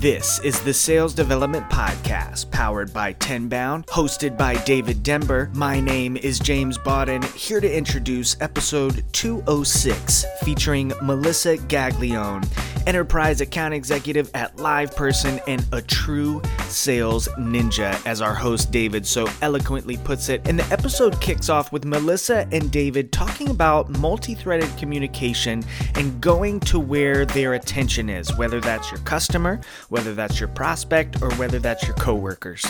This is the Sales Development Podcast, powered by Tenbound, hosted by David Dember. My name is James Bodden, here to introduce episode 206, featuring Melissa Gaglione, enterprise account executive at LivePerson and a true sales ninja, as our host David so eloquently puts it. And the episode kicks off with Melissa and David talking about multi threaded communication and going to where their attention is, whether that's your customer, whether that's your prospect or whether that's your coworkers.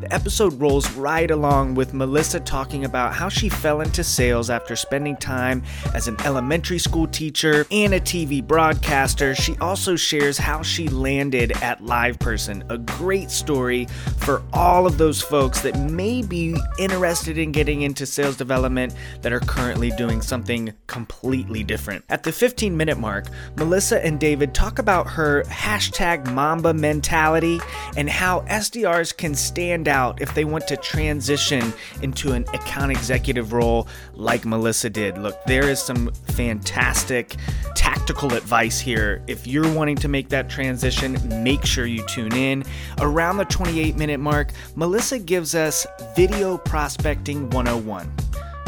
The episode rolls right along with Melissa talking about how she fell into sales after spending time as an elementary school teacher and a TV broadcaster. She also shares how she landed at LivePerson, a great story for all of those folks that may be interested in getting into sales development that are currently doing something completely different. At the 15 minute mark, Melissa and David talk about her hashtag Mamba mentality and how SDRs can stand out if they want to transition into an account executive role like Melissa did. Look, there is some fantastic tactical advice here. If you're wanting to make that transition, make sure you tune in. Around the 28 minute mark, Melissa gives us Video Prospecting 101.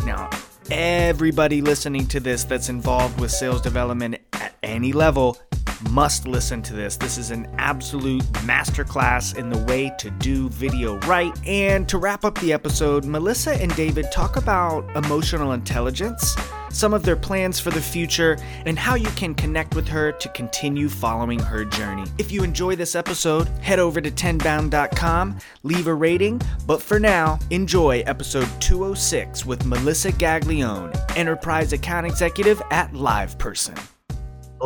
Now, everybody listening to this that's involved with sales development at any level must listen to this. This is an absolute masterclass in the way to do video right. And to wrap up the episode, Melissa and David talk about emotional intelligence, some of their plans for the future, and how you can connect with her to continue following her journey. If you enjoy this episode, head over to tenbound.com, leave a rating, but for now, enjoy episode 206 with Melissa Gaglione, Enterprise Account Executive at LivePerson.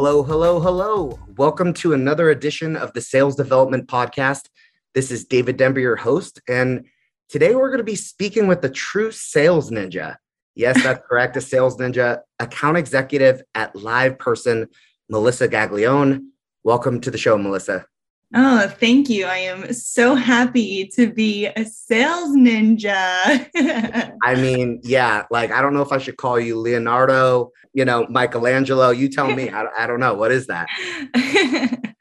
Hello, hello, hello. Welcome to another edition of the Sales Development Podcast. This is David Dember, your host. And today we're going to be speaking with the true sales ninja. Yes, that's correct. A sales ninja, account executive at Live Person, Melissa Gaglione. Welcome to the show, Melissa. Oh, thank you. I am so happy to be a sales ninja. I mean, yeah, like I don't know if I should call you Leonardo, you know, Michelangelo. You tell me. I, I don't know. What is that?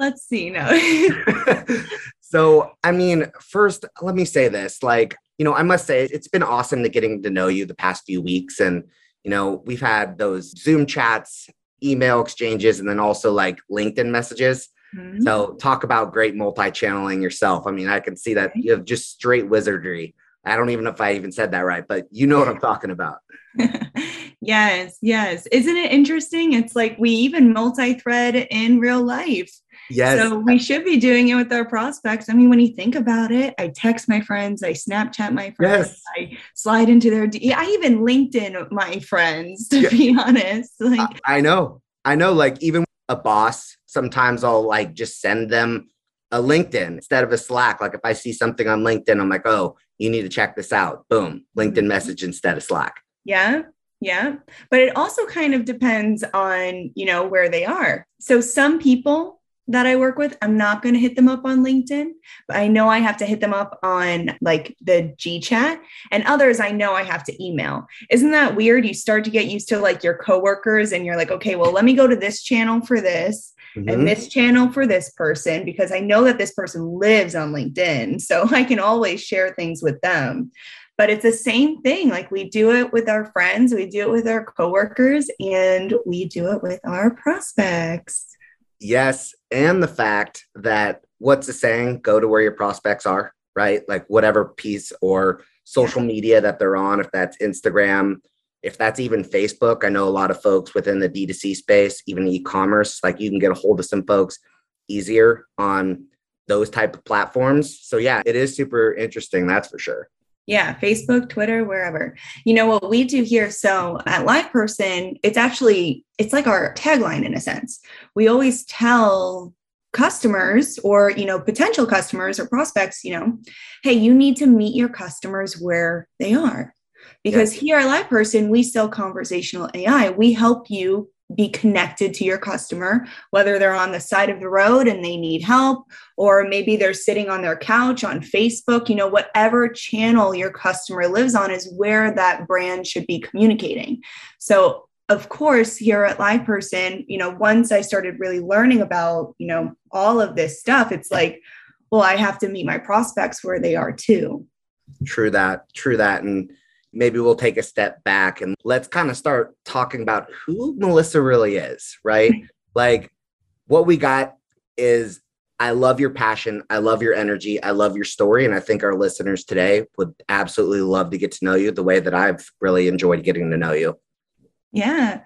Let's see. No. so, I mean, first, let me say this. Like, you know, I must say it's been awesome to getting to know you the past few weeks. And, you know, we've had those Zoom chats, email exchanges, and then also like LinkedIn messages Mm-hmm. So talk about great multi-channeling yourself. I mean, I can see that you have just straight wizardry. I don't even know if I even said that right, but you know what I'm talking about. yes, yes. Isn't it interesting? It's like we even multi-thread in real life. Yes. So we should be doing it with our prospects. I mean, when you think about it, I text my friends, I Snapchat my friends, yes. I slide into their, D- I even LinkedIn my friends, to yeah. be honest. Like I know, I know, like even a boss, sometimes I'll like just send them a LinkedIn instead of a Slack. Like if I see something on LinkedIn, I'm like, oh, you need to check this out. Boom, LinkedIn mm-hmm. message instead of Slack. Yeah. Yeah. But it also kind of depends on, you know, where they are. So some people that I work with, I'm not going to hit them up on LinkedIn, but I know I have to hit them up on like the G chat and others I know I have to email. Isn't that weird? You start to get used to like your coworkers and you're like, okay, well, let me go to this channel for this mm-hmm. and this channel for this person because I know that this person lives on LinkedIn. So I can always share things with them. But it's the same thing. Like we do it with our friends, we do it with our coworkers, and we do it with our prospects. Yes. And the fact that what's the saying? Go to where your prospects are, right? Like whatever piece or social media that they're on, if that's Instagram, if that's even Facebook. I know a lot of folks within the D2C space, even e-commerce, like you can get a hold of some folks easier on those type of platforms. So yeah, it is super interesting, that's for sure. Yeah, Facebook, Twitter, wherever. You know what we do here so at LivePerson, it's actually it's like our tagline in a sense. We always tell customers or you know potential customers or prospects, you know, hey, you need to meet your customers where they are. Because here at Live Person, we sell conversational AI. We help you be connected to your customer, whether they're on the side of the road and they need help, or maybe they're sitting on their couch on Facebook, you know, whatever channel your customer lives on is where that brand should be communicating. So of course, here at Live Person, you know, once I started really learning about, you know, all of this stuff, it's like, well, I have to meet my prospects where they are too. True that. True that. And maybe we'll take a step back and let's kind of start talking about who Melissa really is, right? like what we got is I love your passion. I love your energy. I love your story. And I think our listeners today would absolutely love to get to know you the way that I've really enjoyed getting to know you. Yeah.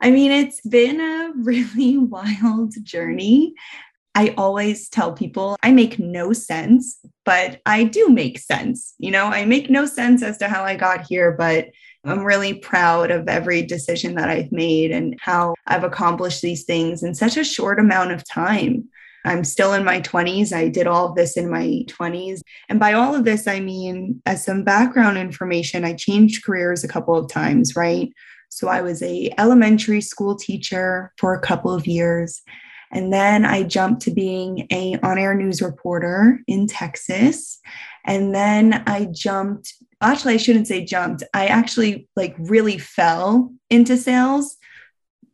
I mean, it's been a really wild journey. I always tell people I make no sense, but I do make sense. You know, I make no sense as to how I got here, but I'm mm. really proud of every decision that I've made and how I've accomplished these things in such a short amount of time. I'm still in my 20s. I did all of this in my 20s. And by all of this, I mean, as some background information, I changed careers a couple of times, right? So I was a elementary school teacher for a couple of years. And then I jumped to being a on-air news reporter in Texas. And then I jumped, actually I shouldn't say jumped. I actually like really fell into sales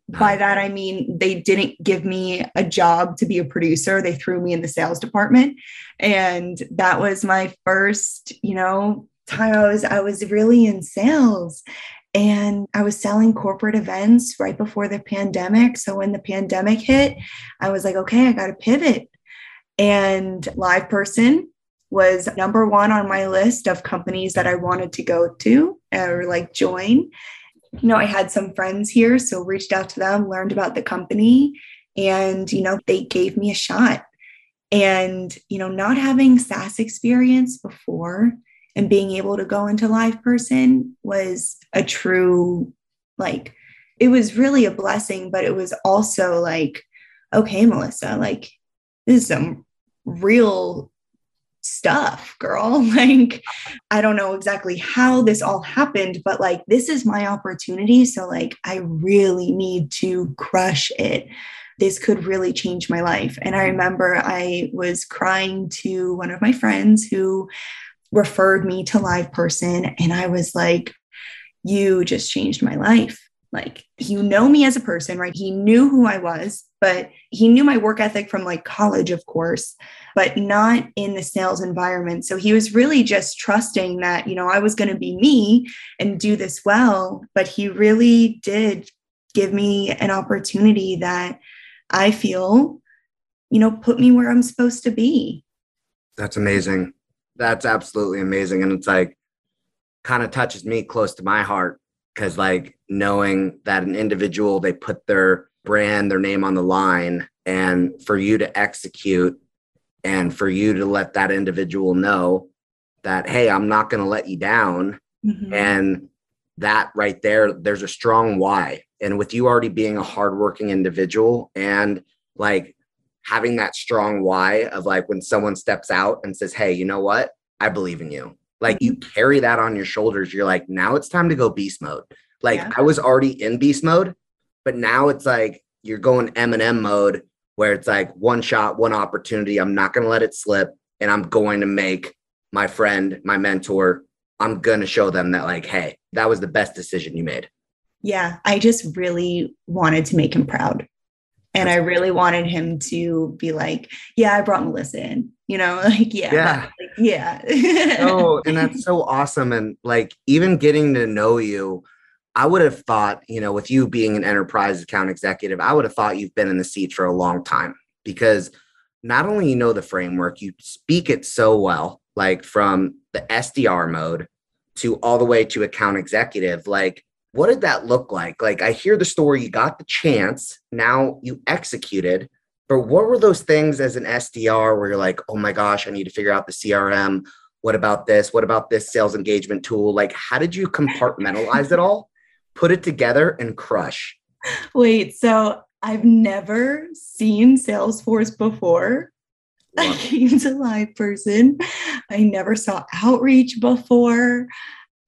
by that i mean they didn't give me a job to be a producer they threw me in the sales department and that was my first you know time i was i was really in sales and i was selling corporate events right before the pandemic. So when the pandemic hit i was like okay i got to pivot. And live person was number one on my list of companies that i wanted to go to or like join. You know, I had some friends here, so reached out to them, learned about the company, and, you know, they gave me a shot. And, you know, not having SaaS experience before and being able to go into live person was a true, like, it was really a blessing, but it was also like, okay, Melissa, like, this is some real stuff, girl. Like, I don't know exactly how this all happened, but like, this is my opportunity. So, like, I really need to crush it. This could really change my life. And I remember I was crying to one of my friends who referred me to Live Person. And I was like, You just changed my life. Like, you know me as a person, right? He knew who I was, but he knew my work ethic from like college, of course, but not in the sales environment. So he was really just trusting that, you know, I was going to be me and do this well. But he really did give me an opportunity that I feel, you know, put me where I'm supposed to be. That's amazing. That's absolutely amazing. And it's like, kind of touches me close to my heart because like knowing that an individual they put their brand their name on the line and for you to execute and for you to let that individual know that hey i'm not going to let you down mm-hmm. and that right there there's a strong why. And with you already being a hardworking individual and like having that strong why of like when someone steps out and says hey you know what? I believe in you like you carry that on your shoulders. You're like, now it's time to go beast mode. Like yeah. I was already in beast mode, but now it's like you're going Eminem mode where it's like one shot, one opportunity. I'm not going to let it slip. And I'm going to make my friend, my mentor, I'm going to show them that, like, hey, that was the best decision you made. Yeah. I just really wanted to make him proud. And I really wanted him to be like, yeah, I brought Melissa in, you know, like, yeah, yeah. Like, yeah. oh, and that's so awesome. And like, even getting to know you, I would have thought, you know, with you being an enterprise account executive, I would have thought you've been in the seat for a long time because not only you know the framework, you speak it so well, like from the SDR mode to all the way to account executive. Like, what did that look like? Like, I hear the story, you got the chance, now you executed. But what were those things as an SDR where you're like, oh my gosh, I need to figure out the CRM? What about this? What about this sales engagement tool? Like, how did you compartmentalize it all, put it together, and crush? Wait, so I've never seen Salesforce before. I came to live person. I never saw outreach before.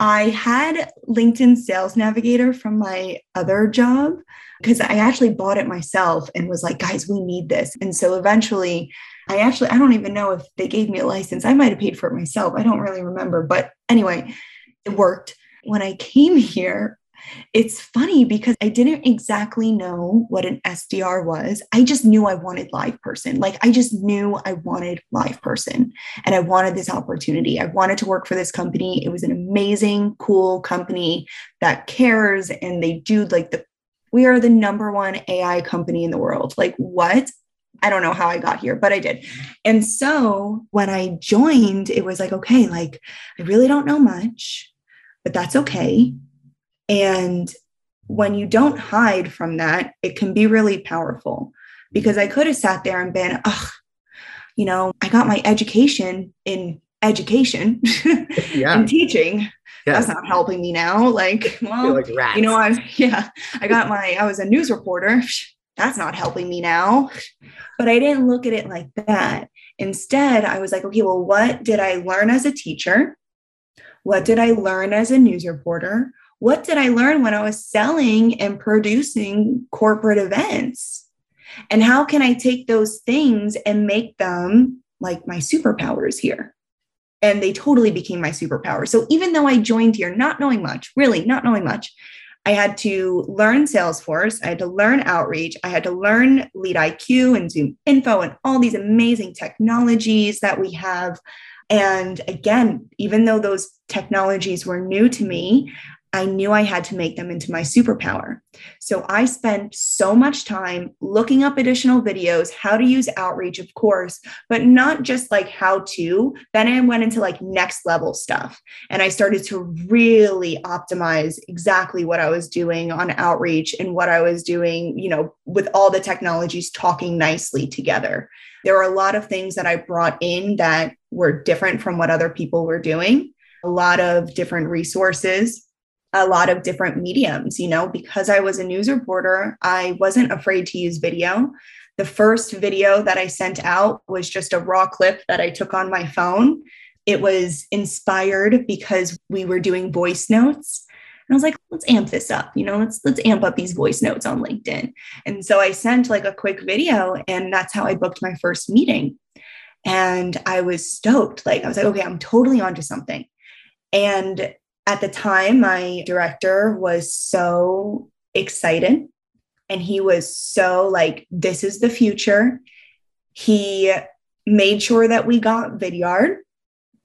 I had LinkedIn Sales Navigator from my other job because I actually bought it myself and was like, guys, we need this. And so eventually, I actually, I don't even know if they gave me a license. I might have paid for it myself. I don't really remember. But anyway, it worked. When I came here, it's funny because I didn't exactly know what an SDR was. I just knew I wanted live person. Like I just knew I wanted live person and I wanted this opportunity. I wanted to work for this company. It was an amazing, cool company that cares and they do like the we are the number one AI company in the world. Like what? I don't know how I got here, but I did. And so when I joined, it was like, okay, like I really don't know much, but that's okay and when you don't hide from that, it can be really powerful because I could have sat there and been, oh, you know, I got my education in education yeah. and teaching. That's not helping me now. Like, well, like you know, I'm, yeah, I got my I was a news reporter. That's not helping me now. But I didn't look at it like that. Instead, I was like, okay, well, what did I learn as a teacher? What did I learn as a news reporter? What did I learn when I was selling and producing corporate events? And how can I take those things and make them like my superpowers here? And they totally became my superpower. So even though I joined here not knowing much, really not knowing much, I had to learn Salesforce. I had to learn outreach. I had to learn Lead IQ and Zoom Info and all these amazing technologies that we have. And again, even though those technologies were new to me, I knew I had to make them into my superpower. So I spent so much time looking up additional videos, how to use outreach, of course, but not just like how to. Then I went into like next level stuff and I started to really optimize exactly what I was doing on outreach and what I was doing, you know, with all the technologies talking nicely together. There were a lot of things that I brought in that were different from what other people were doing, a lot of different resources a lot of different mediums. You know, because I was a news reporter, I wasn't afraid to use video. The first video that I sent out was just a raw clip that I took on my phone. It was inspired because we were doing voice notes. And I was like, let's amp this up, you know, let's let's amp up these voice notes on LinkedIn. And so I sent like a quick video and that's how I booked my first meeting. And I was stoked. Like I was like, okay, I'm totally onto something. And at the time, my director was so excited and he was so like, this is the future. He made sure that we got Vidyard.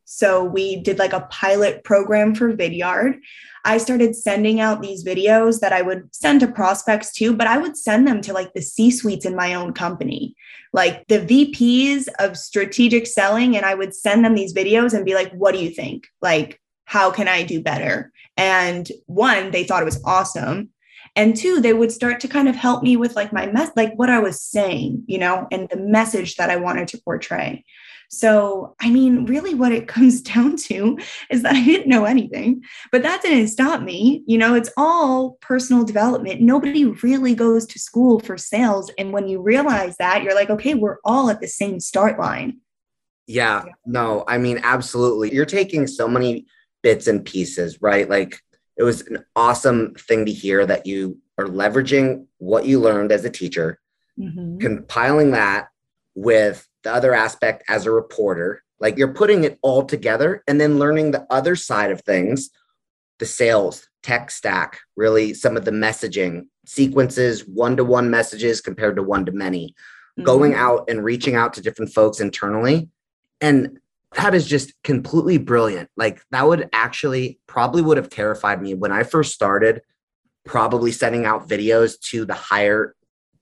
So we did like a pilot program for Vidyard. I started sending out these videos that I would send to prospects too, but I would send them to like the C suites in my own company, like the VPs of strategic selling. And I would send them these videos and be like, what do you think? Like, how can I do better? And one, they thought it was awesome. And two, they would start to kind of help me with like my mess, like what I was saying, you know, and the message that I wanted to portray. So, I mean, really what it comes down to is that I didn't know anything, but that didn't stop me. You know, it's all personal development. Nobody really goes to school for sales. And when you realize that, you're like, okay, we're all at the same start line. Yeah, no, I mean, absolutely. You're taking so many bits and pieces, right? Like it was an awesome thing to hear that you are leveraging what you learned as a teacher, mm-hmm. compiling that with the other aspect as a reporter. Like you're putting it all together and then learning the other side of things, the sales, tech stack, really some of the messaging sequences, one to one messages compared to one to many, mm-hmm. going out and reaching out to different folks internally. And that is just completely brilliant. Like that would actually probably would have terrified me when I first started, probably sending out videos to the higher,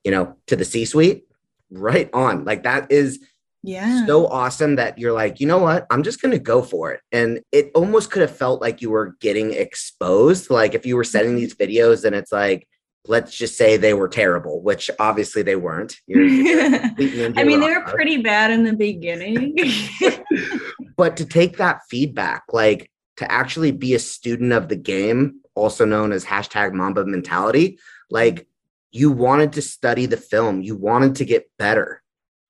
you know, to the C suite. Right on. Like that is yeah so awesome that you're like, you know what? I'm just gonna go for it. And it almost could have felt like you were getting exposed. Like if you were sending mm-hmm. these videos and it's like, let's just say they were terrible, which obviously they weren't. You're, you're I mean, they were pretty bad in the beginning. but to take that feedback, like to actually be a student of the game, also known as hashtag Mamba mentality, like you wanted to study the film, you wanted to get better.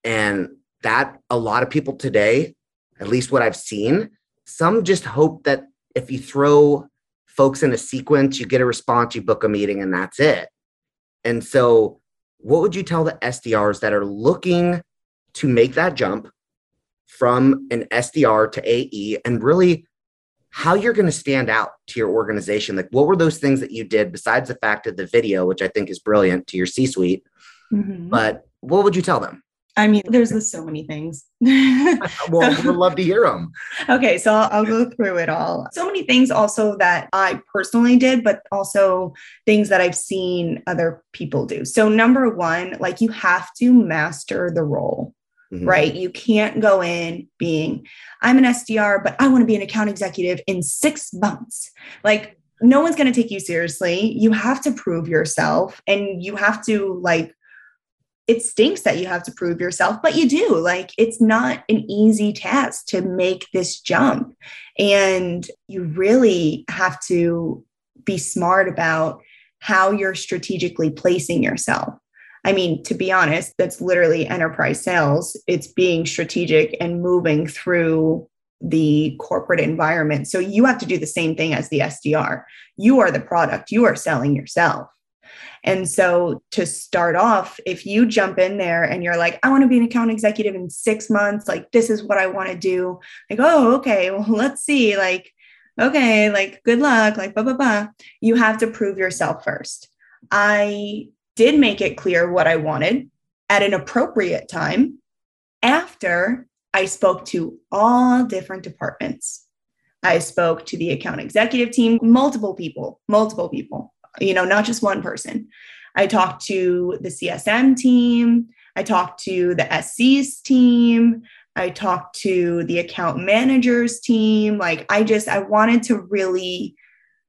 And that a lot of people today, at least what I've seen, some just hope that if you throw folks in a sequence, you get a response, you book a meeting, and that's it. And so, what would you tell the SDRs that are looking to make that jump from an SDR to AE and really how you're going to stand out to your organization. Like, what were those things that you did besides the fact of the video, which I think is brilliant to your C suite? Mm-hmm. But what would you tell them? I mean, there's so many things. well, we'd love to hear them. Okay, so I'll, I'll, go through it all. So many things also that I personally did, but also things that I've seen other people do. So, number one, like you have to master the role. Mm-hmm. Right. You can't go in being, I'm an SDR, but I want to be an account executive in six months. Like, no one's going to take you seriously. You have to prove yourself and you have to like it stinks that you have to prove yourself, but you do. Like it's not an easy task to make this jump. And you really have to be smart about how you're strategically placing yourself. I mean, to be honest, that's literally enterprise sales. It's being strategic and moving through the corporate environment. So you have to do the same thing as the SDR. You are the product, you are selling yourself. And so to start off, if you jump in there and you're like, I want to be an account executive in six months, like this is what I want to do, like, oh, okay, well, let's see. Like, okay, like good luck, like blah, blah, blah. You have to prove yourself first. I did make it clear what I wanted at an appropriate time after I spoke to all different departments. I spoke to the account executive team, multiple people, multiple people you know, not just one person. I talked to the CSM team, I talked to the SC's team, I talked to the account managers team. Like I just I wanted to really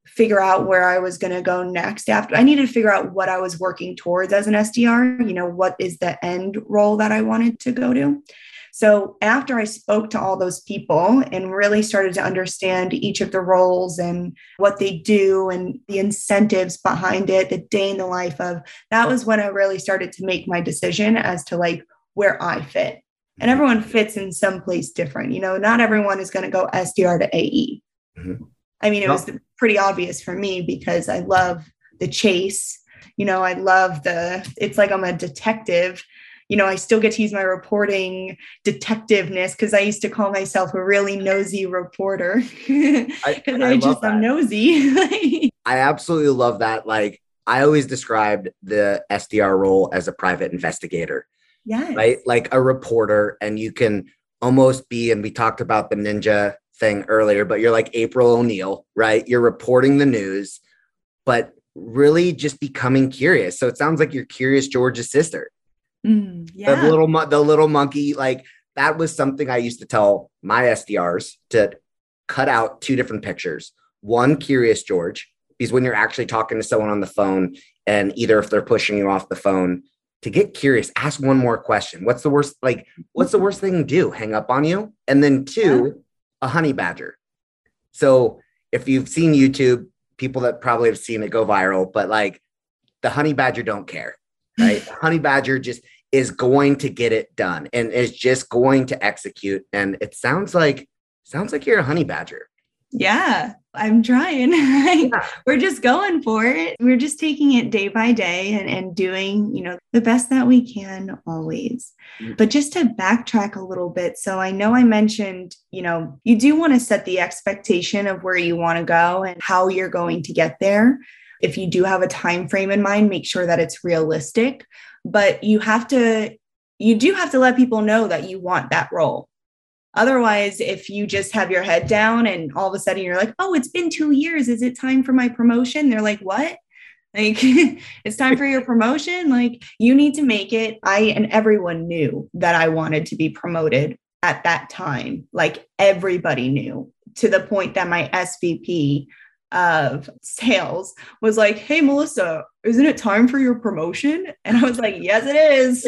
figure out where I was going to go next after I needed to figure out what I was working towards as an SDR, you know, what is the end role that I wanted to go to. So after I spoke to all those people and really started to understand each of the roles and what they do and the incentives behind it, the day in the life of, that was when I really started to make my decision as to like where I fit. And everyone fits in some place different. You know, not everyone is going to go SDR to AE. Mm-hmm. I mean, it was pretty obvious for me because I love the chase. You know, I love the, it's like I'm a detective you know, I still get to use my reporting detectiveness because I used to call myself a really nosy reporter because I, I, I just am nosy. I absolutely love that. Like I always described the SDR role as a private investigator. Yeah. Right. Like a reporter, and you can almost be, and we talked about the ninja thing earlier, but you're like April O'Neil, right? You're reporting the news, but really just becoming curious. So it sounds like you're curious George's sister. Mm, yeah. The little the little monkey, like that was something I used to tell my SDRs to cut out two different pictures. One, curious George, because when you're actually talking to someone on the phone, and either if they're pushing you off the phone, to get curious, ask one more question. What's the worst? Like, what's the worst thing to do? Hang up on you? And then two, a honey badger. So if you've seen YouTube, people that probably have seen it go viral, but like the honey badger don't care, right? honey badger just is going to get it done and is just going to execute. And it sounds like sounds like you're a honey badger. Yeah, I'm trying. yeah. We're just going for it. We're just taking it day by day and, and doing, you know, the best that we can always. Mm-hmm. But just to backtrack a little bit. So I know I mentioned, you know, you do want to set the expectation of where you want to go and how you're going to get there. If you do have a time frame in mind, make sure that it's realistic. But you have to you do have to let people know that you want that role. Otherwise if you just have your head down and all of a sudden you're like oh it's been two years. Is it time for my promotion? They're like what? Like it's time for your promotion? Like you need to make it. I and everyone knew that i wanted to be promoted at that time. Like everybody knew to the point that my svp of sales was like, Hey, Melissa, isn't it time for your promotion? And I was like, Yes, it is.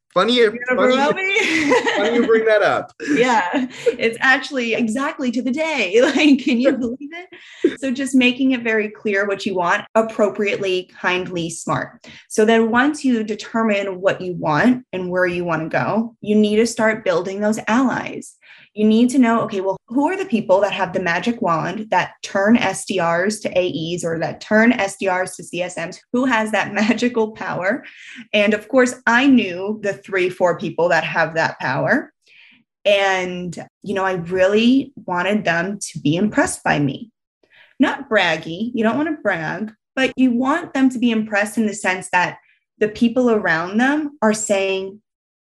funny, you, funny, funny you bring that up. yeah, it's actually exactly to the day. Like, can you believe it? So, just making it very clear what you want, appropriately, kindly, smart. So, then once you determine what you want and where you want to go, you need to start building those allies you need to know okay, well, who are the people that have the magic wand that turn SDRs to AEs or that turn SDRs to CSMs? Who has that magical power? And of course, I knew the three, four people that have that power. And, you know, I really wanted them to be impressed by me. Not braggy, you don't want to brag, but you want them to be impressed in the sense that the people around them are saying,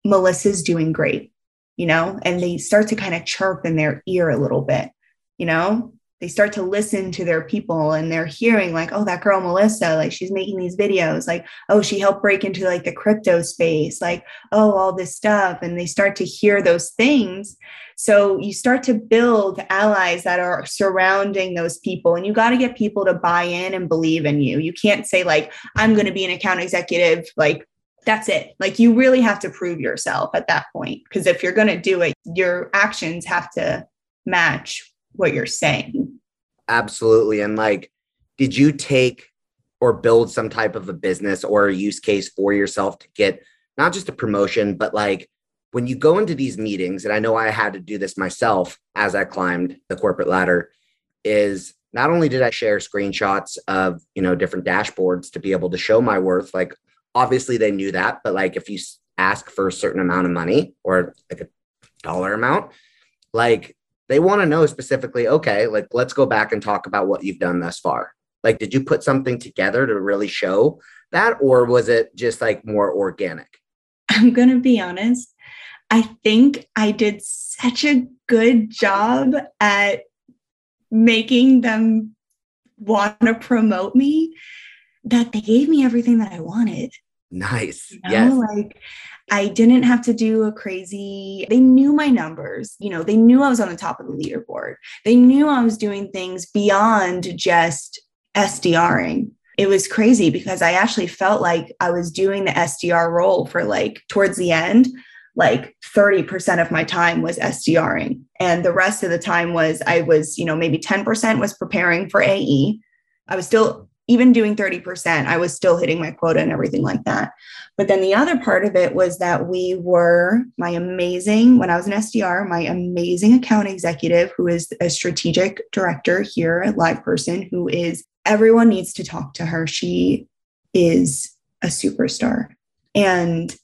Melissa's doing great, you know, and they start to kind of chirp in their ear a little bit, you know, they start to listen to their people and they're hearing like oh that girl melissa like she's making these videos like oh she helped break into like the crypto space like oh all this stuff and they start to hear those things. So you start to build allies that are surrounding those people and you got to get people to buy in and believe in you. You can't say like i'm going to be an account executive like that's it. Like you really have to prove yourself at that point. Because if you're going to do it, your actions have to match what you're saying. Absolutely. And like, did you take or build some type of a business or a use case for yourself to get not just a promotion, but like when you go into these meetings, and I know I had to do this myself as I climbed the corporate ladder, is not only did I share screenshots of, you know, different dashboards to be able to show my worth, like obviously they knew that, but like if you ask for a certain amount of money or like a dollar amount, like they want to know specifically, okay, like let's go back and talk about what you've done thus far. Like, did you put something together to really show that, or was it just like more organic? I'm going to be honest. I think I did such a good job at making them want to promote me that they gave me everything that I wanted. Nice. You know? Yes. Like I didn't have to do a crazy, they knew my numbers. You know, they knew I was on the top of the leaderboard. They knew I was doing things beyond just SDRing. It was crazy because I actually felt like I was doing the SDR role for like towards the end, like 30% of my time was SDRing. And the rest of the time was I was, you know, maybe 10% was preparing for AE. I was still even doing 30%, I was still hitting my quota and everything like that. But then the other part of it was that we were my amazing, when I was an SDR, my amazing account executive, who is a strategic director here at LivePerson, who is everyone needs to talk to her. She is a superstar. And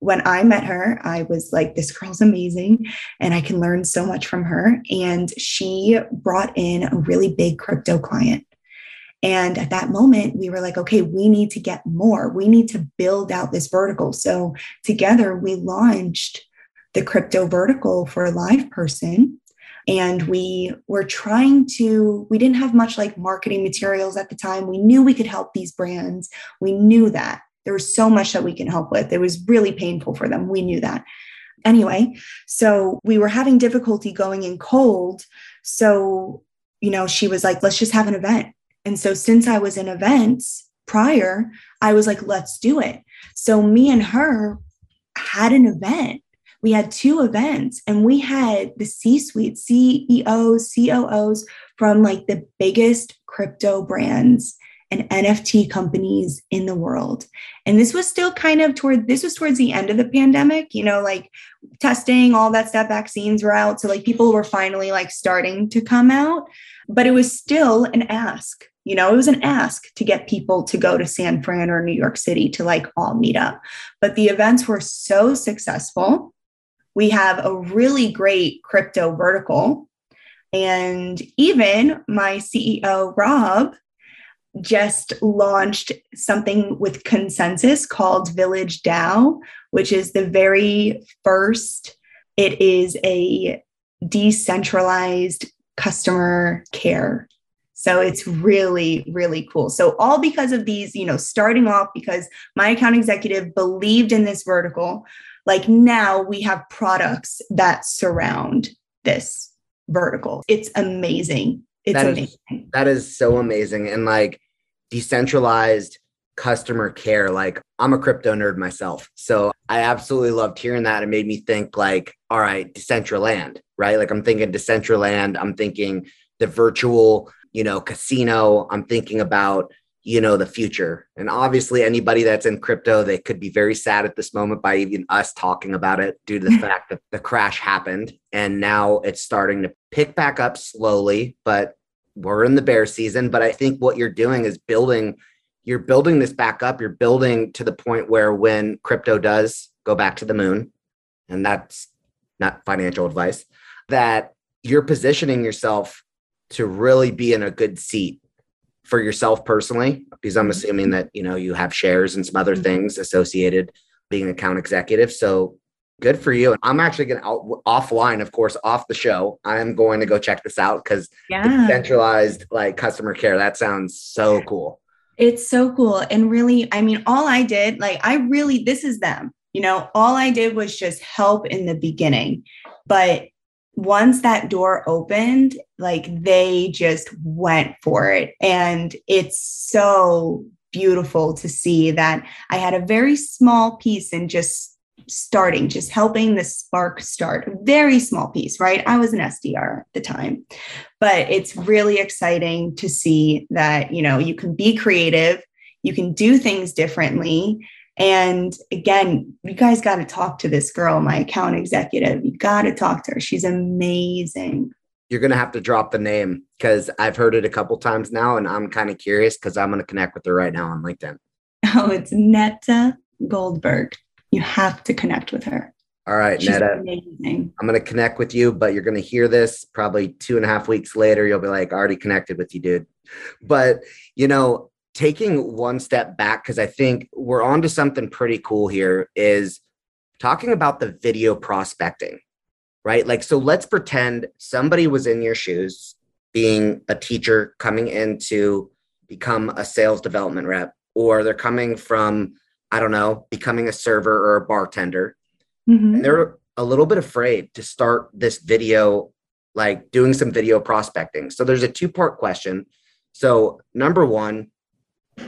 when I met her, I was like, this girl's amazing and I can learn so much from her. And she brought in a really big crypto client. And at that moment, we were like, okay, we need to get more. We need to build out this vertical. So together, we launched the crypto vertical for a live person. And we were trying to, we didn't have much like marketing materials at the time. We knew we could help these brands. We knew that there was so much that we can help with. It was really painful for them. We knew that. Anyway, so we were having difficulty going in cold. So, you know, she was like, let's just have an event and so since I was in events prior, I was like, let's do it. So me and her had an event. We had two events and we had the C suite, CEOs, COOs from like the biggest crypto brands and NFT companies in the world. And this was still kind of toward this was towards the end of the pandemic, you know, like testing, all that stuff, vaccines were out. So like people were finally like starting to come out, but it was still an ask. You know, it was an ask to get people to go to San Fran or New York City to like all meet up. But the events were so successful. We have a really great crypto vertical. And even my CEO, Rob, just launched something with consensus called Village DAO, which is the very first, it is a decentralized customer care so it's really, really cool. So all because of these, you know, starting off because my account executive believed in this vertical, like now we have products that surround this vertical. It's amazing. It's that amazing. Is, that is so amazing. And like decentralized customer care. Like I'm a crypto nerd myself. So I absolutely loved hearing that. It made me think like, all right, Decentraland, right? Like I'm thinking Decentraland. I'm thinking the virtual you know, casino. I'm thinking about, you know, the future. And obviously, anybody that's in crypto, they could be very sad at this moment by even us talking about it due to the fact that the crash happened. And now it's starting to pick back up slowly, but we're in the bear season. But I think what you're doing is building, you're building this back up. You're building to the point where when crypto does go back to the moon, and that's not financial advice, that you're positioning yourself to really be in a good seat for yourself personally, because I'm mm-hmm. assuming that, you know, you have shares and some other mm-hmm. things associated being an account executive. So good for you. And I'm actually going to offline, of course, off the show. I'm going to go check this out because Yeah. centralized like customer care. That sounds so cool. It's so cool. And really, I mean, all I did, like, I really, this is them. You know, all I did was just help in the beginning. But once that door opened, like, they just went for it. And it's so beautiful to see that I had a very small piece in just starting, just helping the spark start, a very small piece, right? I was an SDR at the time, but it's really exciting to see that, you know, you can be creative, you can do things differently. And again, you guys got to talk to this girl, my account executive. You got to talk to her. She's amazing. You're going to have to drop the name because I've heard it a couple times now and I'm kind of curious because I'm going to connect with her right now on LinkedIn. Oh, it's Netta Goldberg. You have to connect with her. All right, She's Netta. amazing. I'm going to connect with you, but you're going to hear this probably two and a half weeks later. You'll be like, already connected with you, dude. But, you know, taking one step back, because I think we're on to something pretty cool here, is talking about the video prospecting, right? Like, so let's pretend somebody was in your shoes, being a teacher coming in to become a sales development rep, or they're coming from, I don't know, becoming a server or a bartender Mhm. and they're a little bit afraid to start this video like doing some video prospecting so there's a two part question so number one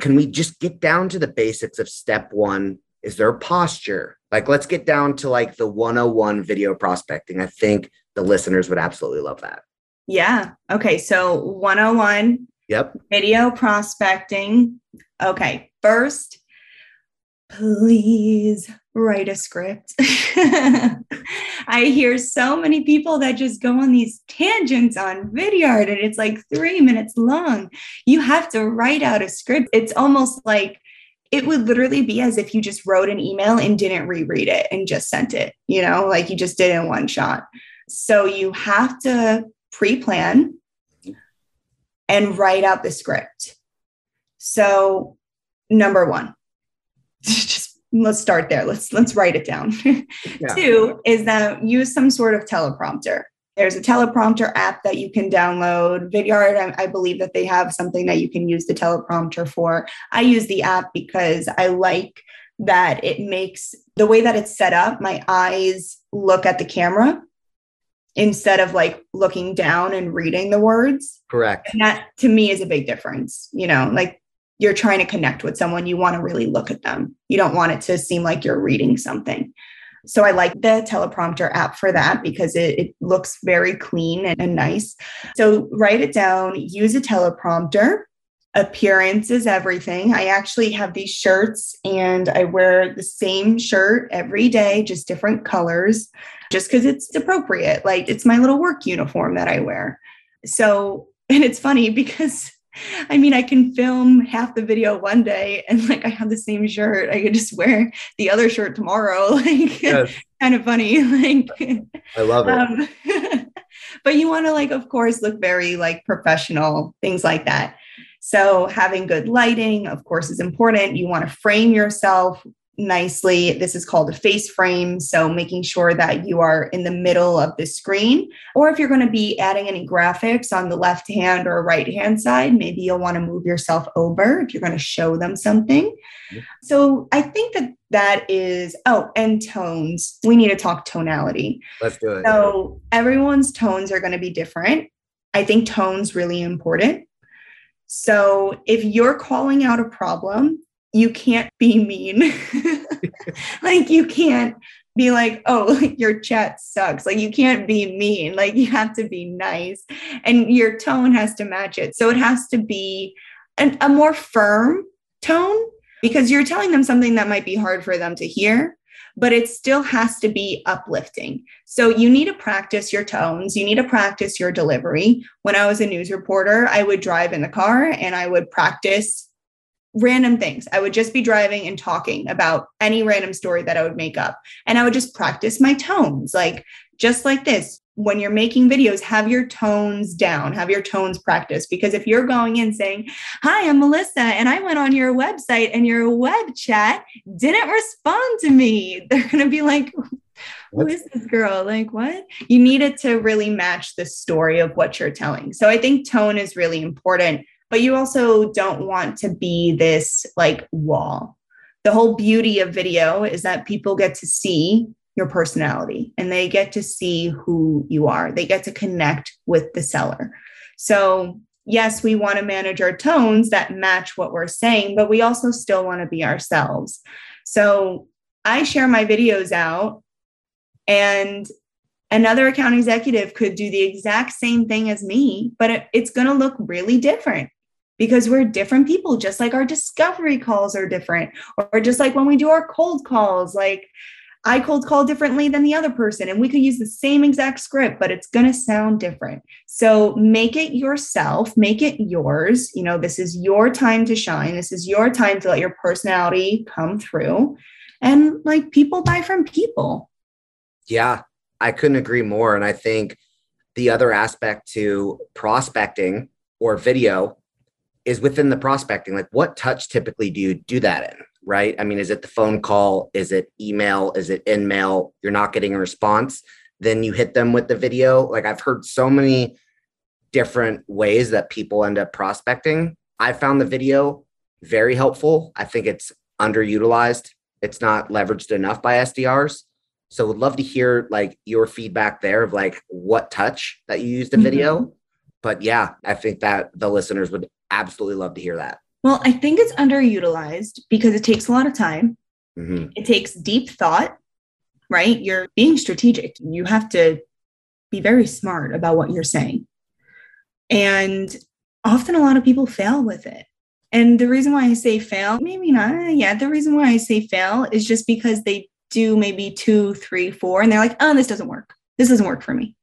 can we just get down to the basics of step one is there posture like let's get down to like the 101 video prospecting i think the listeners would absolutely love that Yeah. Okay. So 101 yep video prospecting. Okay. First, please write a script. I hear so many people that just go on these tangents on Vidyard and it's like three minutes long. You have to write out a script. It's almost like it would literally be as if you just wrote an email and didn't reread it and just sent it, you know, like you just did in one shot. So you have to pre plan and write out the script. So, number one, just let's start there. Let's let's write it down. Yeah. Two is that use some sort of teleprompter. There's a teleprompter app that you can download. Vidyard, I, I believe that they have something that you can use the teleprompter for. I use the app because I like that it makes the way that it's set up, my eyes look at the camera instead of like looking down and reading the words. correct And that to me is a big difference. You know, like you're trying to connect with someone, you want to really look at them. You don't want it to seem like you're reading something. So I like the teleprompter app for that because it, it looks very clean and, and nice. So write it down, use a teleprompter. Appearance is everything. I actually have these shirts and I wear the same shirt every day, just different colors, just because it's appropriate. Like it's my little work uniform that I wear. So, and it's funny because I mean, I can film half the video one day and like I have the same shirt. I could just wear the other shirt tomorrow. Like, Yes, kind of funny. Like, i love it um, but you want to like of course look very like professional things like that so having good lighting of course is important you want to frame yourself nicely this is called a face frame so making sure that you are in the middle of the screen or if you're going to be adding any graphics on the left hand or right hand side maybe you'll want to move yourself over if you're going to show them something Yeah. so i think that that is oh and tones we need to talk tonality let's do it so everyone's tones are going to be different. I think tone's really important. So if you're calling out a problem, you can't be mean. like you can't be like, oh, your chat sucks. Like you can't be mean. Like you have to be nice. And your tone has to match it. So it has to be an, a more firm tone because you're telling them something that might be hard for them to hear, but it still has to be uplifting. So you need to practice your tones. You need to practice your delivery. When I was a news reporter, I would drive in the car and I would practice random things. I would just be driving and talking about any random story that I would make up. And I would just practice my tones, like just like this. When you're making videos, have your tones down, have your tones practice. Because if you're going in saying, Hi, I'm Melissa, and I went on your website and your web chat didn't respond to me, they're going to be like, who is this girl? Like, what? You need it to really match the story of what you're telling. So I think tone is really important but you also don't want to be this like wall. The whole beauty of video is that people get to see your personality and they get to see who you are. They get to connect with the seller. So, yes, we want to manage our tones that match what we're saying, but we also still want to be ourselves. So, I share my videos out and another account executive could do the exact same thing as me, but it, it's going to look really different because we're different people, just like our discovery calls are different, or just like when we do our cold calls, like I cold call differently than the other person, and we could use the same exact script, but it's going to sound different. So make it yourself, make it yours. You know, this is your time to shine. This is your time to let your personality come through. And like people buy from people. Yeah, I couldn't agree more. And I think the other aspect to prospecting or video is within the prospecting. Like, what touch typically do you do that in? Right? I mean, is it the phone call? Is it email? Is it InMail? You're not getting a response. Then you hit them with the video. Like, I've heard so many different ways that people end up prospecting. I found the video very helpful. I think it's underutilized. It's not leveraged enough by SDRs. So would love to hear like your feedback there of like what touch that you used the mm-hmm. video. But yeah, I think that the listeners would absolutely love to hear that. Well, I think it's underutilized because it takes a lot of time. Mm-hmm. It takes deep thought, right? You're being strategic. You have to be very smart about what you're saying. And often a lot of people fail with it. And the reason why I say fail, maybe not, yeah, the reason why I say fail is just because they do maybe two, three, four, and they're like, oh, this doesn't work. This doesn't work for me.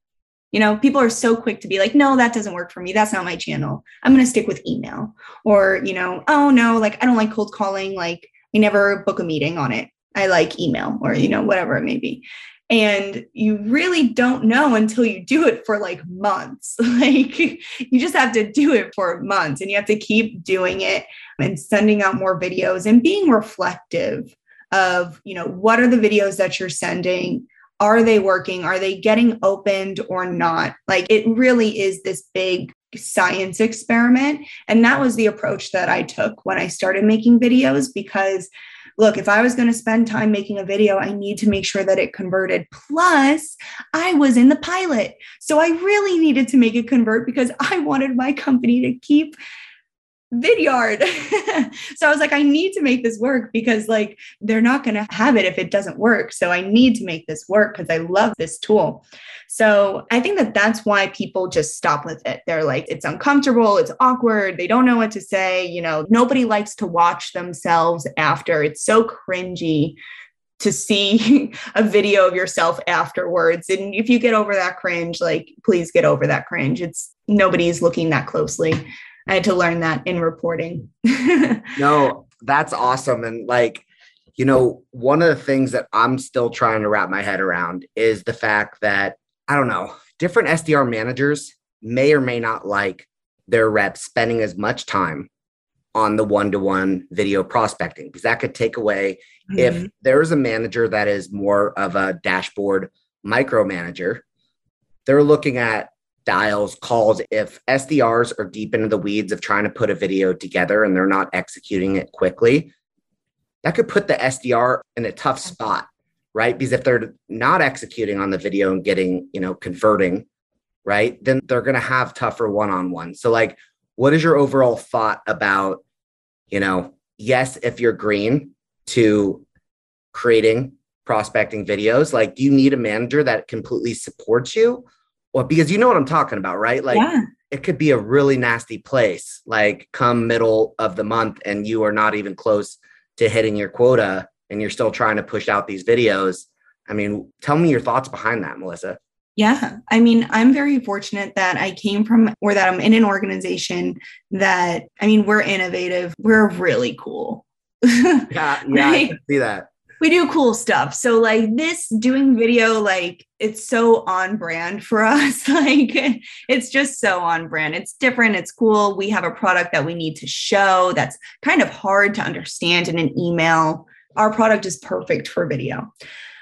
You know, people are so quick to be like, no, that doesn't work for me. That's not my channel. I'm going to stick with email. Or, you know, oh, no, like I don't like cold calling. Like I never book a meeting on it. I like email or, you know, whatever it may be. And you really don't know until you do it for like months. like you just have to do it for months and you have to keep doing it and sending out more videos and being reflective of, you know, what are the videos that you're sending? Are they working? Are they getting opened or not? Like it really is this big science experiment. And that was the approach that I took when I started making videos because look, if I was going to spend time making a video, I need to make sure that it converted. Plus, I was in the pilot. So I really needed to make it convert because I wanted my company to keep Vidyard. so I was like, I need to make this work because like they're not going to have it if it doesn't work. So I need to make this work because I love this tool. So I think that that's why people just stop with it. They're like, it's uncomfortable, it's awkward, they don't know what to say. You know, nobody likes to watch themselves after. It's so cringy to see a video of yourself afterwards. And if you get over that cringe, like please get over that cringe. It's nobody's looking that closely. I had to learn that in reporting. no, that's awesome. And like, you know, one of the things that I'm still trying to wrap my head around is the fact that, I don't know, different SDR managers may or may not like their reps spending as much time on the one to one video prospecting because that could take away mm-hmm. if there is a manager that is more of a dashboard micromanager, they're looking at dials, calls. If SDRs are deep into the weeds of trying to put a video together and they're not executing it quickly, that could put the SDR in a tough spot, right? Because if they're not executing on the video and getting, you know, converting, right, then they're going to have tougher one on one. So, like, what is your overall thought about, you know, yes, if you're green to creating prospecting videos, like, do you need a manager that completely supports you? Well, because you know what I'm talking about, right? Like yeah. it could be a really nasty place, like come middle of the month and you are not even close to hitting your quota and you're still trying to push out these videos. I mean, tell me your thoughts behind that, Melissa. Yeah. I mean, I'm very fortunate that I came from or that I'm in an organization that, I mean, we're innovative. We're really cool. yeah. Yeah. Right? I can see that. We do cool stuff. So, like this doing video, like it's so on brand for us. like it's just so on brand. It's different. It's cool. We have a product that we need to show that's kind of hard to understand in an email. Our product is perfect for video.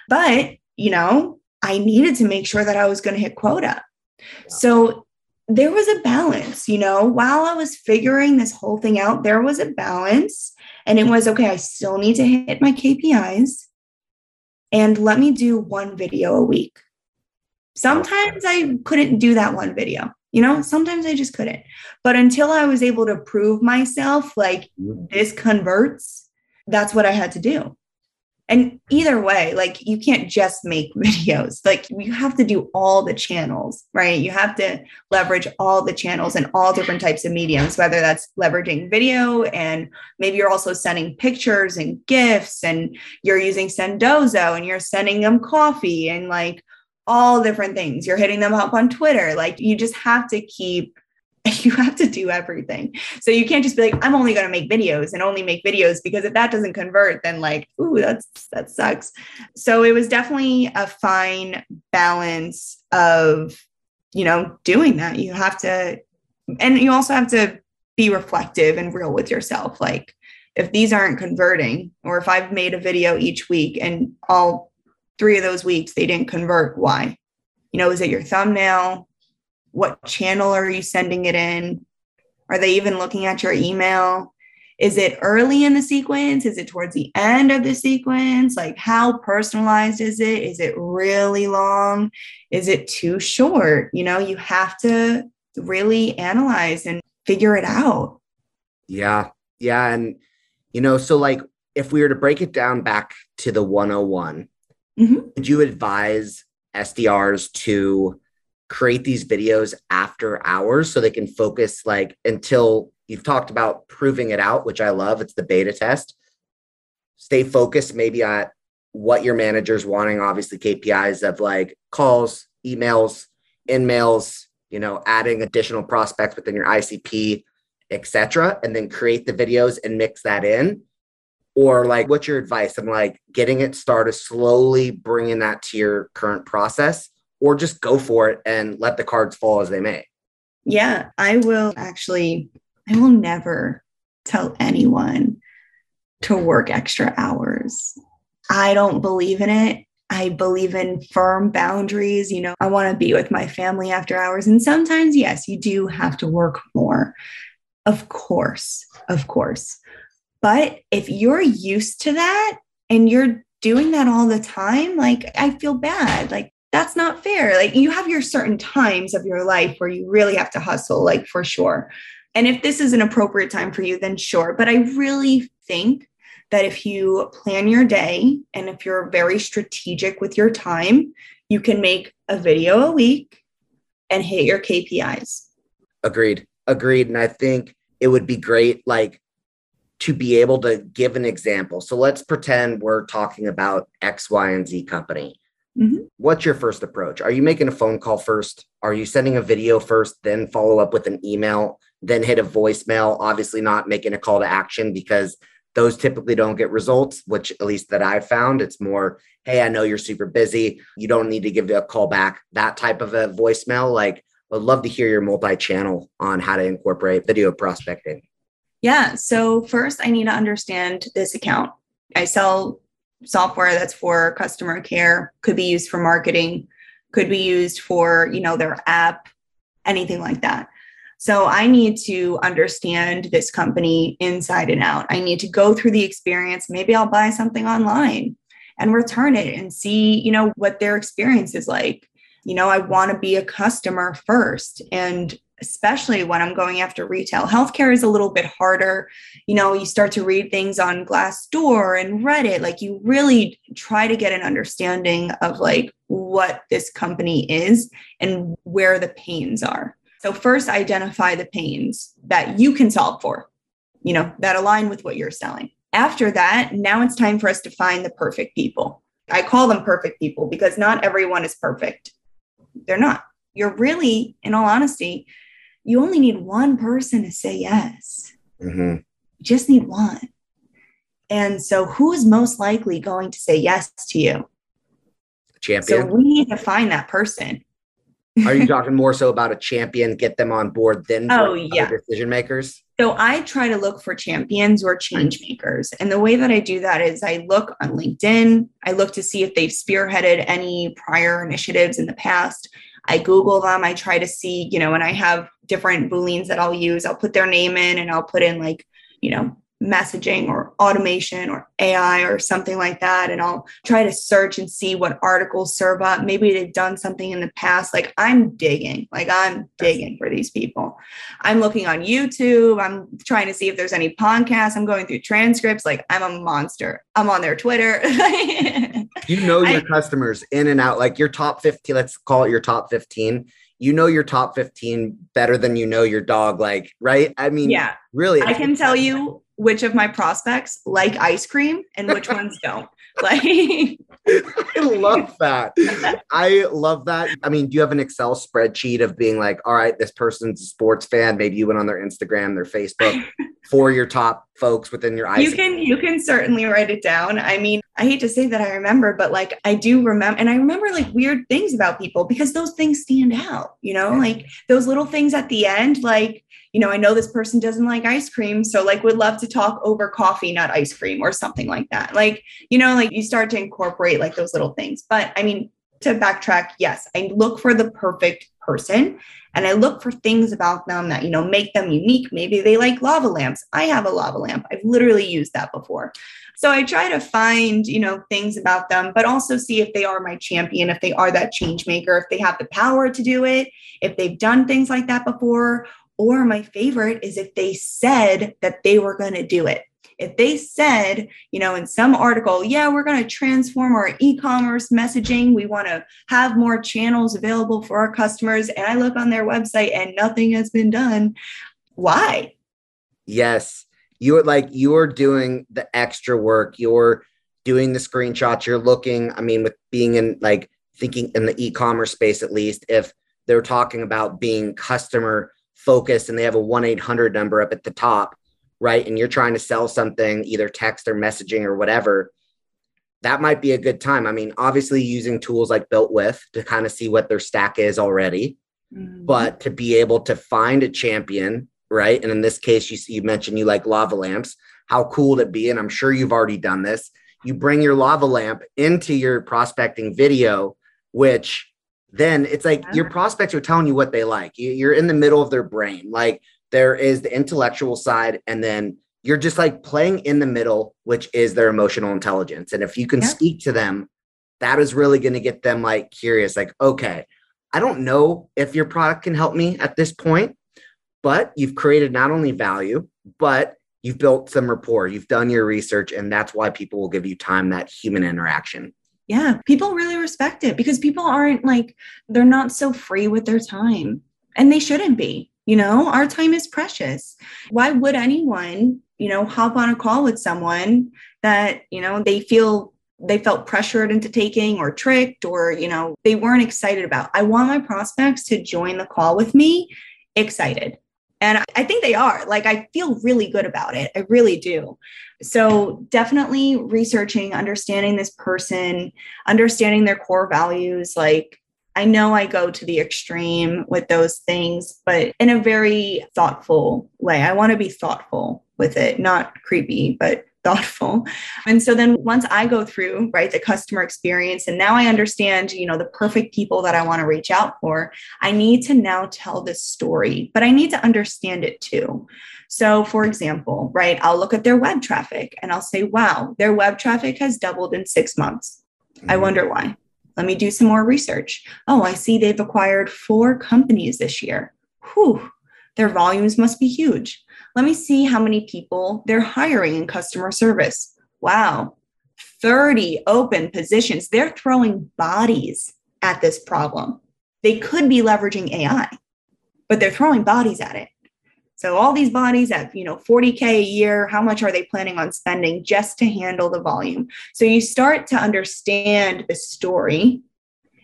But, you know, I needed to make sure that I was going to hit quota. So there was a balance, you know, while I was figuring this whole thing out, there was a balance. And it was okay, I still need to hit my KPIs and let me do one video a week. Sometimes I couldn't do that one video, you know, sometimes I just couldn't. But until I was able to prove myself like mm-hmm. this converts, that's what I had to do and either way like you can't just make videos. Like you have to do all the channels right? You have to leverage all the channels and all different types of mediums whether that's leveraging video and maybe you're also sending pictures and gifts and you're using Sendoso and you're sending them coffee and like all different things. You're hitting them up on twitter. Like you just have to keep you have to do everything. So you can't just be like, I'm only going to make videos and only make videos because if that doesn't convert, then like, ooh, that's that sucks. So it was definitely a fine balance of, you know, doing that. You have to, and you also have to be reflective and real with yourself. Like if these aren't converting, or if I've made a video each week and all three of those weeks they didn't convert, why? You know, is it your thumbnail? What channel are you sending it in? Are they even looking at your email? Is it early in the sequence? Is it towards the end of the sequence? Like, how personalized is it? Is it really long? Is it too short? You know, you have to really analyze and figure it out. Yeah. Yeah. And, you know, so like if we were to break it down back to the 101, mm-hmm. would you advise SDRs to create these videos after hours so they can focus like until you've talked about proving it out, which I love. It's the beta test. Stay focused maybe at what your manager's wanting, obviously KPIs of like calls, emails, InMails, you know, adding additional prospects within your ICP, etc., and then create the videos and mix that in. Or like, what's your advice? I'm like getting it started, slowly bringing that to your current process or just go for it and let the cards fall as they may. Yeah, I will actually, I will never tell anyone to work extra hours. I don't believe in it. I believe in firm boundaries. You know, I want to be with my family after hours. And sometimes, yes, you do have to work more. Of course, of course. But if you're used to that and you're doing that all the time, like I feel bad. Like that's not fair. Like you have your certain times of your life where you really have to hustle, like for sure. And if this is an appropriate time for you, then sure. But I really think that if you plan your day and if you're very strategic with your time, you can make a video a week and hit your KPIs. Agreed. Agreed. And I think it would be great, like, to be able to give an example. So let's pretend we're talking about X, Y, and Z company Mm-hmm. What's your first approach? Are you making a phone call first? Are you sending a video first, then follow up with an email, then hit a voicemail? Obviously, not making a call to action because those typically don't get results, which at least that I've found. It's more, hey, I know you're super busy. You don't need to give a call back. That type of a voicemail. Like, I'd love to hear your multi channel on how to incorporate video prospecting. Yeah. So, first, I need to understand this account. I sell software that's for customer care could be used for marketing could be used for you know their app anything like that. So i need to understand this company inside and out. I need to go through the experience. Maybe i'll buy something online and return it and see you know what their experience is like. You know i want to be a customer first and especially when I'm going after retail. Healthcare is a little bit harder. You know, you start to read things on Glassdoor and Reddit, like you really try to get an understanding of like what this company is and where the pains are. So first identify the pains that you can solve for, you know, that align with what you're selling. After that, now it's time for us to find the perfect people. I call them perfect people because not everyone is perfect they're not. You're really, in all honesty, you only need one person to say yes. Mm-hmm. You just need one. And so, who is most likely going to say yes to you? Champion. So, we need to find that person. Are you talking more so about a champion, get them on board, then oh yeah, decision makers? So I try to look for champions or change makers. And the way that I do that is I look on LinkedIn, I look to see if they've spearheaded any prior initiatives in the past. I Google them, I try to see, you know, and I have different Booleans that I'll use. I'll put their name in and I'll put in like, you know, messaging or automation or AI or something like that. And I'll try to search and see what articles serve up. Maybe they've done something in the past. Like I'm digging, like I'm digging for these people. I'm looking on YouTube. I'm trying to see if there's any podcasts. I'm going through transcripts. Like I'm a monster. I'm on their Twitter. you know your I, customers in and out, like your top 15, let's call it your top 15 you know your top 15 better than you know your dog like right i mean yeah really i can tell you which of my prospects like ice cream and which ones don't. Like I love that. I love that. I mean, do you have an Excel spreadsheet of being like, all right, this person's a sports fan. Maybe you went on their Instagram, their Facebook for your top folks within your eyes. You can you can certainly write it down. I mean, I hate to say that I remember, but like I do remember and I remember like weird things about people because those things stand out, you know, like those little things at the end, like you know, I know this person doesn't like ice cream. So, like, would love to talk over coffee, not ice cream, or something like that. Like, you know, like you start to incorporate like those little things. But I mean, to backtrack, yes, I look for the perfect person and I look for things about them that, you know, make them unique. Maybe they like lava lamps. I have a lava lamp. I've literally used that before. So I try to find, you know, things about them, but also see if they are my champion, if they are that change maker, if they have the power to do it, if they've done things like that before, or my favorite is if they said that they were going to do it. If they said, you know, in some article, yeah, we're going to transform our e commerce messaging. We want to have more channels available for our customers. And I look on their website and nothing has been done. Why? Yes. You're like, you're doing the extra work. You're doing the screenshots. You're looking, I mean, with being in like thinking in the e commerce space, at least, if they're talking about being customer focused and they have a 1-800 number up at the top right and you're trying to sell something either text or messaging or whatever that might be a good time i mean obviously using tools like BuiltWith to kind of see what their stack is already mm-hmm. but to be able to find a champion right and in this case you, you mentioned you like lava lamps how cool would it be and i'm sure you've already done this you bring your lava lamp into your prospecting video which then it's like your prospects are telling you what they like. You're in the middle of their brain. Like there is the intellectual side, and then you're just like playing in the middle, which is their emotional intelligence. And if you can yeah. speak to them, that is really going to get them like curious, like, okay, I don't know if your product can help me at this point, but you've created not only value, but you've built some rapport, you've done your research, and that's why people will give you time that human interaction yeah, people really respect it because people aren't like, they're not so free with their time and they shouldn't be. You know, our time is precious. Why would anyone, you know, hop on a call with someone that, you know, they feel they felt pressured into taking or tricked or, you know, they weren't excited about? I want my prospects to join the call with me excited. And I think they are. Like, I feel really good about it. I really do. So, definitely researching, understanding this person, understanding their core values. Like, I know I go to the extreme with those things, but in a very thoughtful way. I want to be thoughtful with it, not creepy, but thoughtful. And so then once I go through, right, the customer experience and now I understand, you know, the perfect people that I want to reach out for, I need to now tell this story, but I need to understand it too. So for example, right, I'll look at their web traffic and I'll say, wow, their web traffic has doubled in 6 months. Mm-hmm. I wonder why. Let me do some more research. Oh, I see they've acquired four companies this year. Whew, their volumes must be huge. Let me see how many people they're hiring in customer service. Wow, 30 open positions. They're throwing bodies at this problem. They could be leveraging AI, but they're throwing bodies at it. So all these bodies at, you know, 40k a year, how much are they planning on spending just to handle the volume? So you start to understand the story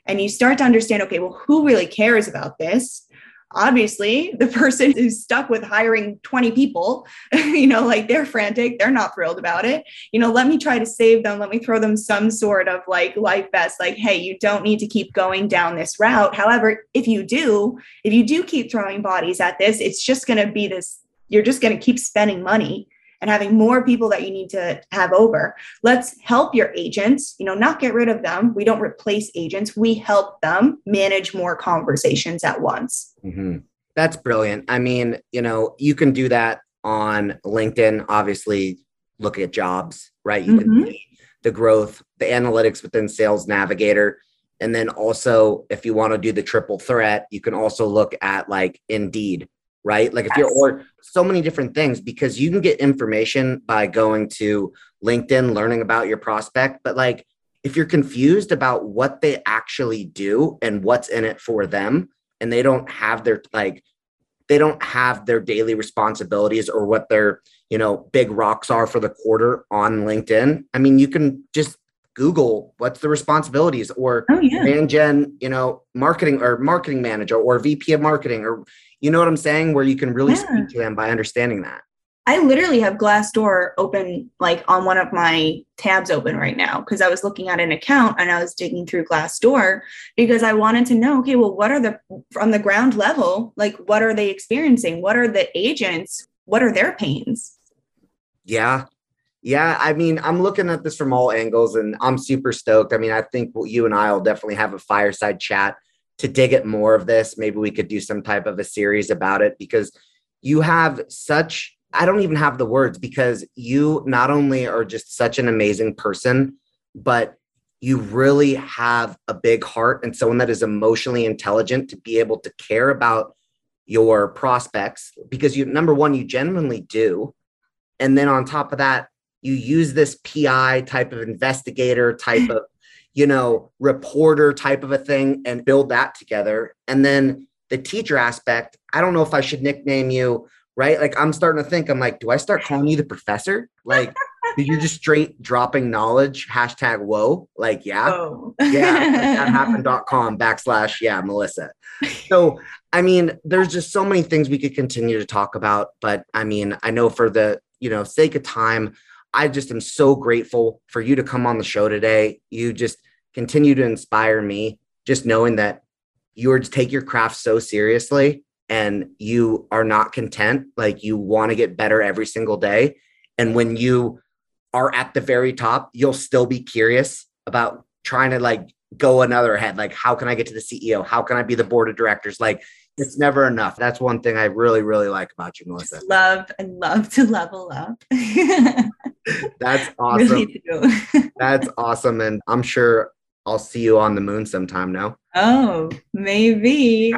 and you start to understand okay well who really cares about this obviously the person who's stuck with hiring 20 people you know like they're frantic they're not thrilled about it. You know let me try to save them let me throw them some sort of like life vest like hey you don't need to keep going down this route. However if you do if you do keep throwing bodies at this it's just going to be this you're just going to keep spending money and having more people that you need to have over. Let's help your agents, you know, not get rid of them. We don't replace agents. We help them manage more conversations at once. Mm-hmm. That's brilliant. I mean, you know, you can do that on LinkedIn, obviously look at jobs, right? You mm-hmm. can see the growth, the analytics within Sales Navigator. And then also, if you want to do the triple threat, you can also look at like Indeed, right? Like if yes. you're or so many different things because you can get information by going to LinkedIn, learning about your prospect, but like if you're confused about what they actually do and what's in it for them and they don't have their like they don't have their daily responsibilities or what their you know big rocks are for the quarter on linkedin i mean you can just google what's the responsibilities or oh, yeah. man gen you know marketing or marketing manager or vp of marketing or you know what I'm saying? Where you can really yeah. speak to them by understanding that. I literally have Glassdoor open, like on one of my tabs open right now, because I was looking at an account and I was digging through Glassdoor because I wanted to know, okay, well, what are the from the ground level, like what are they experiencing? What are the agents? What are their pains? Yeah. Yeah. I mean, I'm looking at this from all angles and I'm super stoked. I mean, I think you and I will definitely have a fireside chat to dig at more of this, maybe we could do some type of a series about it because you have such, I don't even have the words because you not only are just such an amazing person, but you really have a big heart and someone that is emotionally intelligent to be able to care about your prospects because you, number one, you genuinely do. And then on top of that, you use this PI type of investigator type of you know, reporter type of a thing and build that together. And then the teacher aspect, I don't know if I should nickname you, right? Like I'm starting to think, I'm like, do I start calling you the professor? Like, you're just straight dropping knowledge, hashtag whoa. Like, yeah. Whoa. yeah. That happened.com backslash yeah, Melissa. So I mean, there's just so many things we could continue to talk about. But I mean, I know for the, you know, sake of time, I just am so grateful for you to come on the show today. You just continue to inspire me, just knowing that you take your craft so seriously and you are not content. Like you want to get better every single day. And when you are at the very top, you'll still be curious about trying to like go another head. Like, how can I get to the CEO? How can I be the board of directors? Like, it's never enough. That's one thing I really, really like about you, Melissa. Just love and love to level up. That's awesome. Really That's awesome. And I'm sure I'll see you on the moon sometime now. Oh, maybe.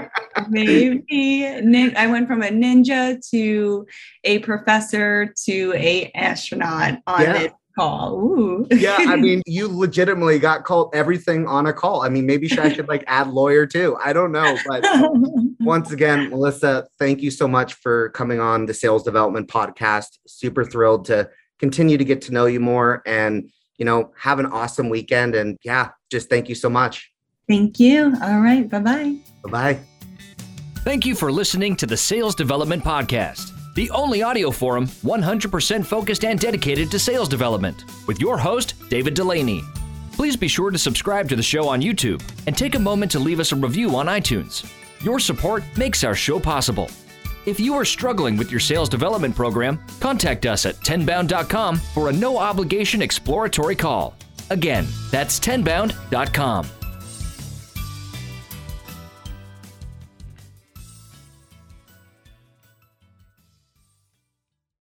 maybe. I went from a ninja to a professor to a astronaut on yeah. this call. Ooh. yeah, I mean, you legitimately got called everything on a call. I mean, maybe I should like add lawyer too. I don't know, but once again, Melissa, thank you so much for coming on the Sales Development Podcast. Super thrilled to continue to get to know you more and you know have an awesome weekend. And yeah, just thank you so much. Thank you. All right. Bye bye. Bye bye. Thank you for listening to the Sales Development Podcast the only audio forum 100% focused and dedicated to sales development, with your host, David Dulany. Please be sure to subscribe to the show on YouTube and take a moment to leave us a review on iTunes. Your support makes our show possible. If you are struggling with your sales development program, contact us at tenbound.com for a no obligation exploratory call. Again, that's tenbound.com.